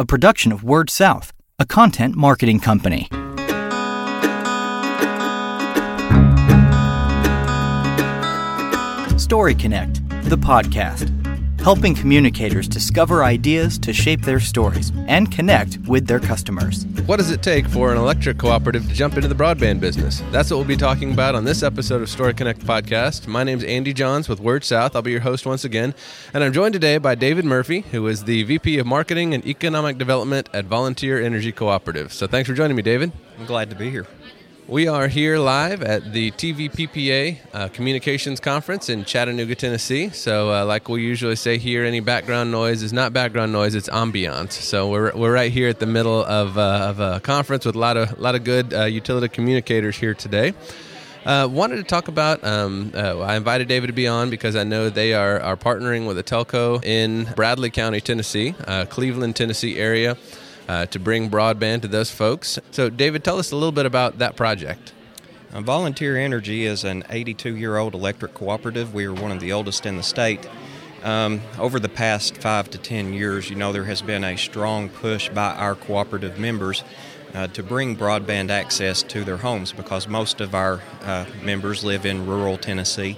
a production of Word South, a content marketing company. Story Connect, the podcast, helping communicators discover ideas to shape their stories and connect with their customers. What does it take for an electric cooperative to jump into the broadband business? That's what we'll be talking about on this episode of Story Connect podcast. My name's Andy Johns with Word South. I'll be your host once again, and I'm joined today by David Murphy, who is the VP of Marketing and Economic Development at Volunteer Energy Cooperative. So thanks for joining me, David. I'm glad to be here. We are here live at the TVPPA uh, Communications Conference in Chattanooga, Tennessee. So, uh, like we usually say here, any background noise is not background noise; it's ambiance. So, we're, we're right here at the middle of, uh, of a conference with a lot of lot of good uh, utility communicators here today. Uh, wanted to talk about. Um, uh, I invited David to be on because I know they are are partnering with a telco in Bradley County, Tennessee, Cleveland, Tennessee area uh, to bring broadband to those folks. So, David, tell us a little bit about that project. Uh, Volunteer Energy is an 82 year old electric cooperative. We are one of the oldest in the state. Um, over the past five to ten years, you know, there has been a strong push by our cooperative members uh, to bring broadband access to their homes because most of our uh, members live in rural Tennessee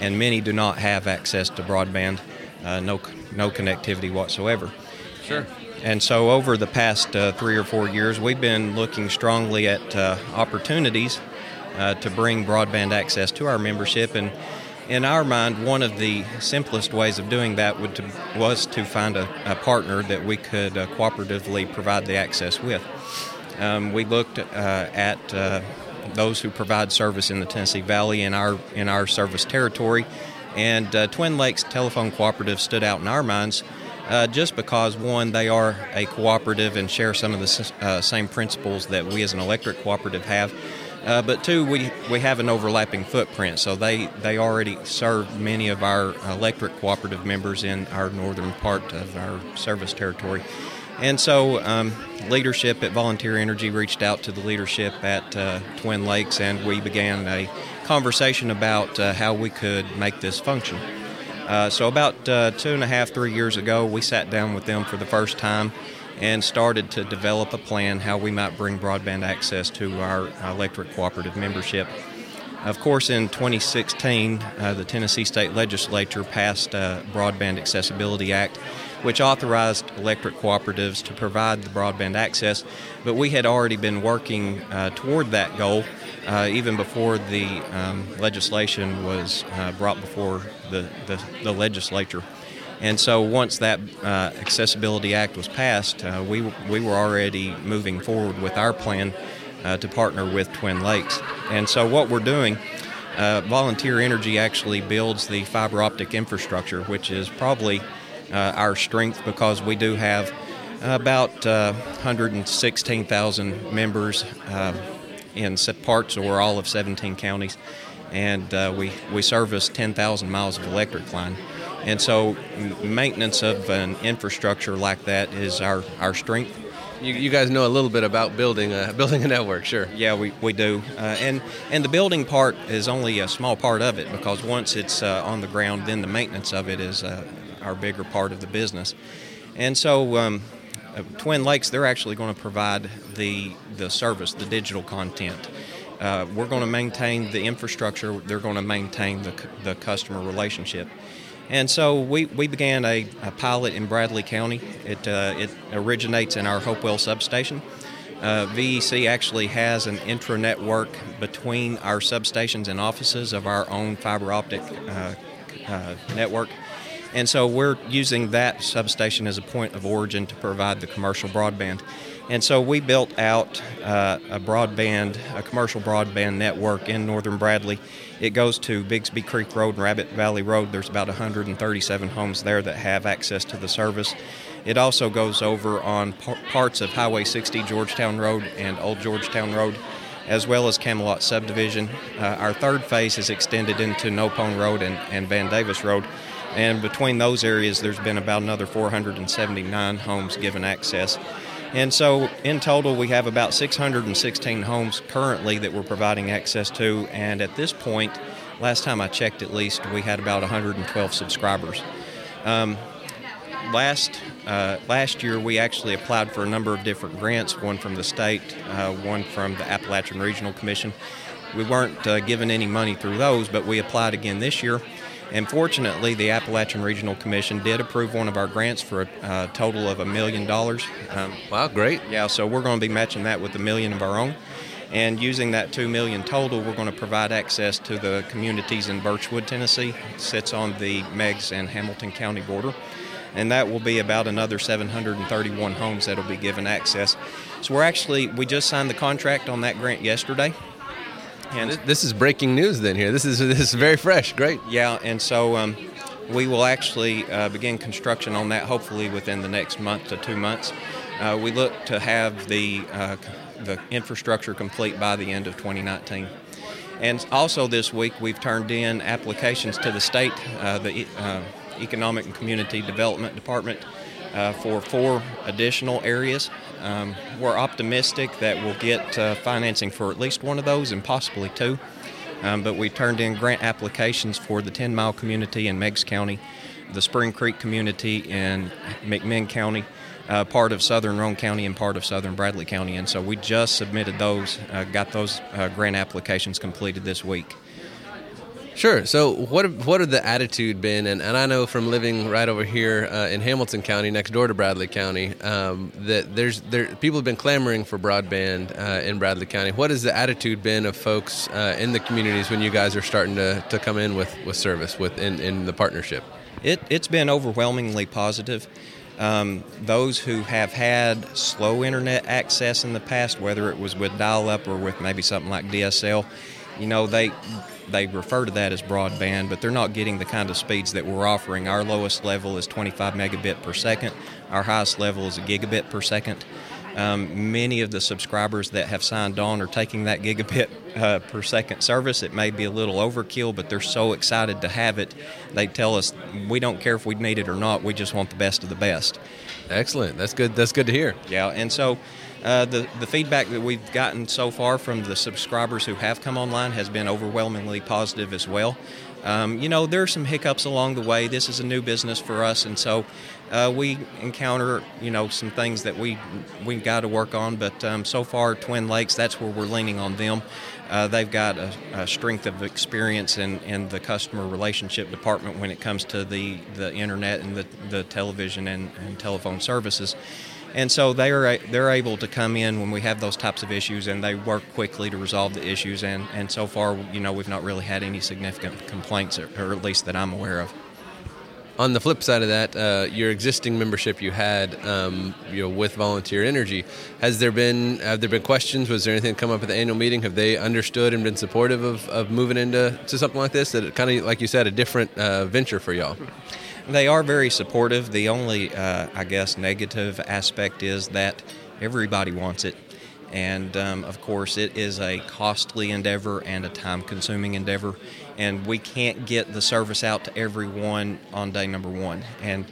and many do not have access to broadband, uh, no, no connectivity whatsoever. Sure. And so, over the past uh, three or four years, we've been looking strongly at uh, opportunities uh, to bring broadband access to our membership. And in our mind, one of the simplest ways of doing that would to, was to find a, a, partner that we could uh, cooperatively provide the access with. Um, we looked uh, at uh, those who provide service in the Tennessee Valley in our in our service territory, and Twin Lakes Telephone Cooperative stood out in our minds uh, just because one, they are a cooperative and share some of the uh, same principles that we as an electric cooperative have. Uh, but two, we, we have an overlapping footprint, so they, they already serve many of our electric cooperative members in our northern part of our service territory. And so, um, leadership at Volunteer Energy reached out to the leadership at uh, Twin Lakes, and we began a conversation about uh, how we could make this function. Uh, so, about uh, two and a half, three years ago, we sat down with them for the first time and started to develop a plan how we might bring broadband access to our electric cooperative membership. Of course, in 2016, uh, the Tennessee State Legislature passed a Broadband Accessibility Act, which authorized electric cooperatives to provide the broadband access, but we had already been working uh, toward that goal uh, even before the um, legislation was uh, brought before the, the, the, legislature. And so once that uh, Accessibility Act was passed, uh, we, we were already moving forward with our plan uh, to partner with Twin Lakes. And so what we're doing, Volunteer Energy actually builds the fiber optic infrastructure, which is probably our strength because we do have about 116,000 members in parts or all of 17 counties, and uh, we, we service 10,000 miles of electric line. And so, maintenance of an infrastructure like that is our, our strength. You, you guys know a little bit about building a building a network, sure? Yeah, we, we do, uh, and and the building part is only a small part of it because once it's uh, on the ground, then the maintenance of it is uh, our bigger part of the business. And so, um, uh, Twin Lakes, they're actually going to provide the the service, the digital content. Uh, we're going to maintain the infrastructure. They're going to maintain the, the customer relationship. And so we, we began a, a pilot in Bradley County. It, uh, it originates in our Hopewell substation. Uh, VEC actually has an intra network between our substations and offices of our own fiber optic uh, uh network. And so we're using that substation as a point of origin to provide the commercial broadband. And so we built out uh, a broadband, a commercial broadband network in northern Bradley. It goes to Bigsby Creek Road and Rabbit Valley Road. There's about 137 homes there that have access to the service. It also goes over on p- parts of Highway 60, Georgetown Road, and Old Georgetown Road, as well as Camelot Subdivision. Uh, our third phase is extended into Nopone Road and, and Van Davis Road. And between those areas, there's been about another 479 homes given access. And so, in total, we have about 616 homes currently that we're providing access to. And at this point, last time I checked at least, we had about 112 subscribers. Um, last uh, last year we actually applied for a number of different grants, one from the state, uh, one from the Appalachian Regional Commission. We weren't uh, given any money through those, but we applied again this year. And fortunately, the Appalachian Regional Commission did approve one of our grants for a total of a million dollars. Um, wow, great! Yeah, so we're going to be matching that with a million of our own. And using that two million total, we're going to provide access to the communities in Birchwood, Tennessee. It sits on the Meigs and Hamilton County border. And that will be about another 731 homes that will be given access. So we're actually, we just signed the contract on that grant yesterday. And this is breaking news then here. This is, this is very fresh. Great. Yeah, and so um, we will actually uh, begin construction on that hopefully within the next month to two months. Uh, we look to have the uh, the infrastructure complete by the end of 2019. And also this week, we've turned in applications to the state, uh, the uh, Economic and Community Development Department, uh, for four additional areas. Um, we're optimistic that we'll get uh, financing for at least one of those and possibly two. Um, but we turned in grant applications for the 10 mile community in Meigs County, the Spring Creek community in McMinn County, uh, part of southern Roane County and part of southern Bradley County. And so we just submitted those, uh, got those uh, grant applications completed this week. Sure. So, what what have the attitude been? And, and I know from living right over here uh, in Hamilton County, next door to Bradley County, um, that there's there people have been clamoring for broadband uh, in Bradley County. What has the attitude been of folks uh, in the communities when you guys are starting to, to come in with, with service with in, in the partnership? It, it's been overwhelmingly positive. Um, those who have had slow internet access in the past, whether it was with dial-up or with maybe something like DSL, you know they they refer to that as broadband, but they're not getting the kind of speeds that we're offering. Our lowest level is 25 megabit per second. Our highest level is a gigabit per second. Um, many of the subscribers that have signed on are taking that gigabit uh, per second service. It may be a little overkill, but they're so excited to have it. They tell us we don't care if we need it or not. We just want the best of the best. Excellent. That's good. That's good to hear. Yeah, and so. Uh, the, the feedback that we've gotten so far from the subscribers who have come online has been overwhelmingly positive as well. Um, you know, there are some hiccups along the way. This is a new business for us, and so uh, we encounter, you know, some things that we we got to work on. But um, so far, Twin Lakes, that's where we're leaning on them. Uh, they've got a, a, strength of experience in, in the customer relationship department when it comes to the, the internet and the, the television and, and telephone services and so they are they're able to come in when we have those types of issues and they work quickly to resolve the issues and and so far you know we've not really had any significant complaints or, or at least that I'm aware of on the flip side of that, uh, your existing membership you had, um, you know, with Volunteer Energy, has there been have there been questions? Was there anything come up at the annual meeting? Have they understood and been supportive of, of moving into to something like this? That kind of, like you said, a different uh, venture for y'all. They are very supportive. The only, uh, I guess, negative aspect is that everybody wants it. And um, of course, it is a costly endeavor and a time consuming endeavor. And we can't get the service out to everyone on day number one. And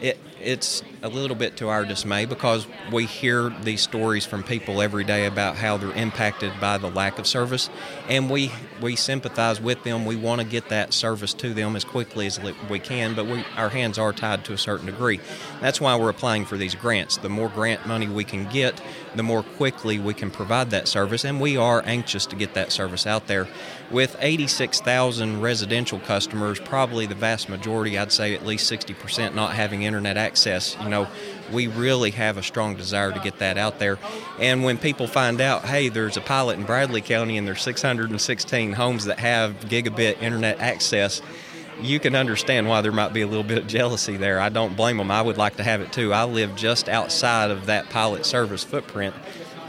it, it's a little bit to our dismay because we hear these stories from people every day about how they're impacted by the lack of service, and we we sympathize with them. We want to get that service to them as quickly as we can, but we, our hands are tied to a certain degree. That's why we're applying for these grants. The more grant money we can get, the more quickly we can provide that service, and we are anxious to get that service out there. With 86,000 residential customers, probably the vast majority, I'd say at least 60%, not having internet access, you know, we really have a strong desire to get that out there. And when people find out, hey, there's a pilot in Bradley County and there's 616 homes that have gigabit internet access, you can understand why there might be a little bit of jealousy there. I don't blame them. I would like to have it too. I live just outside of that pilot service footprint.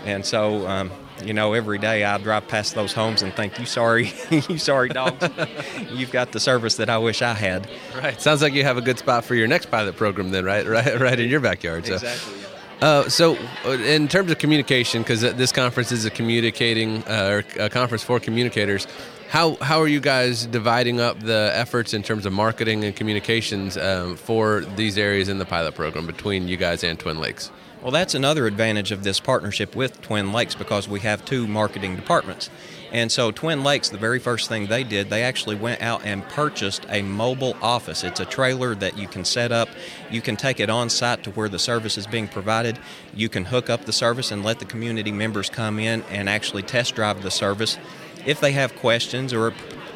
And so um, you know, every day I drive past those homes and think, "You sorry, you sorry dogs, you've got the service that I wish I had." Right. Sounds like you have a good spot for your next pilot program, then, right? Right, right in your backyard. So. Exactly. Uh, so, uh, in terms of communication, because this conference is a communicating uh, or a conference for communicators, how how are you guys dividing up the efforts in terms of marketing and communications um, for these areas in the pilot program between you guys and Twin Lakes? Well, that's another advantage of this partnership with Twin Lakes because we have two marketing departments. And so Twin Lakes, the very first thing they did, they actually went out and purchased a mobile office. It's a trailer that you can set up. You can take it on site to where the service is being provided. You can hook up the service and let the community members come in and actually test drive the service. If they have questions or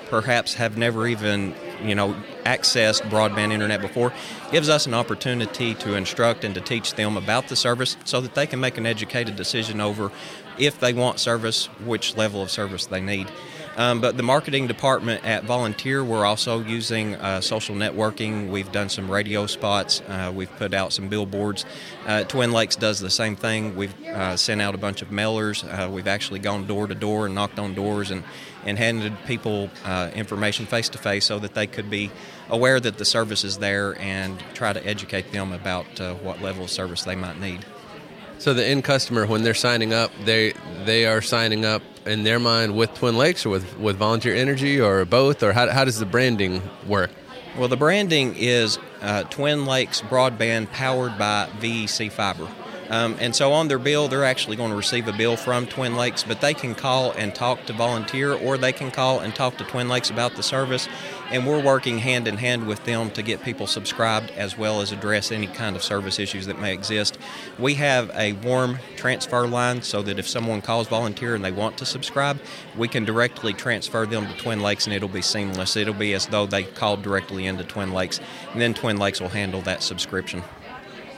perhaps have never even you know accessed broadband internet before gives us an opportunity to instruct and to teach them about the service so that they can make an educated decision over if they want service which level of service they need um, but the marketing department at Volunteer, we're also using uh, social networking. We've done some radio spots. Uh, we've put out some billboards. Uh, Twin Lakes does the same thing. We've uh, sent out a bunch of mailers. Uh, we've actually gone door to door and knocked on doors and, and handed people uh, information face to face so that they could be aware that the service is there and try to educate them about what level of service they might need. So the end customer, when they're signing up, they they are signing up in their mind with Twin Lakes or with, with Volunteer Energy or both, or how, how does the branding work? Well, the branding is uh, Twin Lakes Broadband powered by VEC Fiber. Um, and so on their bill, they're actually going to receive a bill from Twin Lakes, but they can call and talk to Volunteer or they can call and talk to Twin Lakes about the service. And we're working hand in hand with them to get people subscribed as well as address any kind of service issues that may exist. We have a warm transfer line so that if someone calls Volunteer and they want to subscribe, we can directly transfer them to Twin Lakes and it'll be seamless. It'll be as though they called directly into Twin Lakes, and then Twin Lakes will handle that subscription.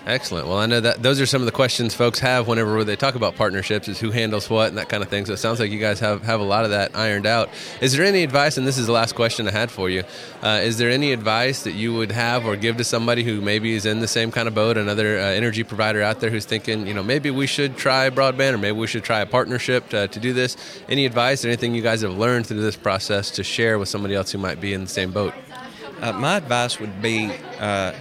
Excellent. Well, I know that those are some of the questions folks have whenever they talk about partnerships is who handles what and that kind of thing. So it sounds like you guys have, have a lot of that ironed out. Is there any advice, and this is the last question I had for you, uh, is there any advice that you would have or give to somebody who maybe is in the same kind of boat, another uh, energy provider out there who's thinking, you know, maybe we should try broadband or maybe we should try a partnership to, to do this? Any advice or anything you guys have learned through this process to share with somebody else who might be in the same boat? Uh, my advice would be uh,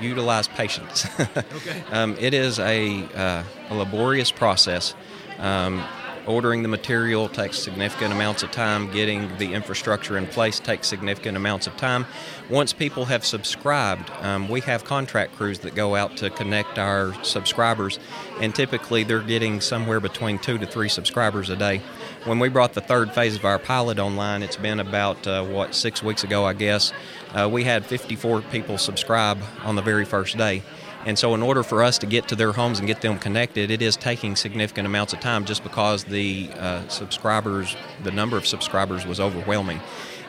utilize patience. okay. Um, it is a, uh, a laborious process. Um, ordering the material takes significant amounts of time. Getting the infrastructure in place takes significant amounts of time. Once people have subscribed, um, we have contract crews that go out to connect our subscribers, and typically they're getting somewhere between two to three subscribers a day. When we brought the third phase of our pilot online, it's been about, uh, what, six weeks ago, I guess, uh, we had 54 people subscribe on the very first day. And so, in order for us to get to their homes and get them connected, it is taking significant amounts of time just because the uh, subscribers, the number of subscribers was overwhelming.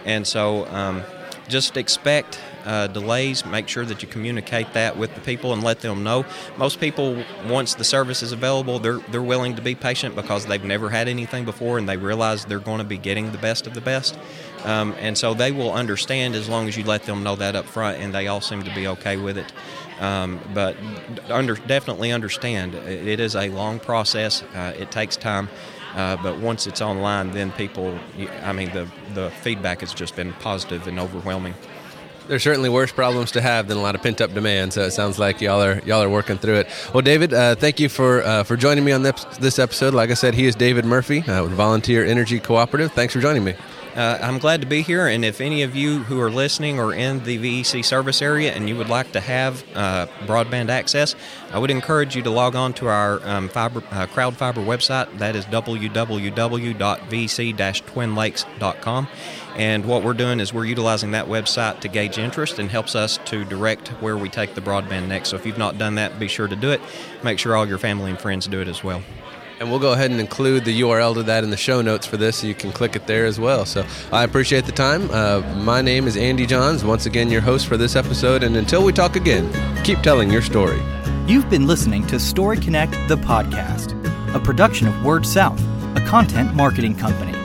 And so, um, just expect uh, delays. Make sure that you communicate that with the people and let them know. Most people, once the service is available, they're they're willing to be patient because they've never had anything before and they realize they're going to be getting the best of the best. Um, and so they will understand as long as you let them know that up front, and they all seem to be okay with it. Um, but under, definitely understand it is a long process. Uh, it takes time. Uh, but once it's online, then people, I mean, the, the feedback has just been positive and overwhelming. There's certainly worse problems to have than a lot of pent up demand. So it sounds like y'all are y'all are working through it. Well, David, uh, thank you for uh, for joining me on this, this episode. Like I said, he is David Murphy uh, with Volunteer Energy Cooperative. Thanks for joining me. Uh, I'm glad to be here, and if any of you who are listening are in the VEC service area and you would like to have uh, broadband access, I would encourage you to log on to our um, fiber, uh, crowd fiber website. That is www.vc-twinlakes.com. And what we're doing is we're utilizing that website to gauge interest and helps us to direct where we take the broadband next. So if you've not done that, be sure to do it. Make sure all your family and friends do it as well. And we'll go ahead and include the URL to that in the show notes for this so you can click it there as well. So I appreciate the time. Uh, my name is Andy Johns, once again, your host for this episode. And until we talk again, keep telling your story. You've been listening to Story Connect, the podcast, a production of Word South, a content marketing company.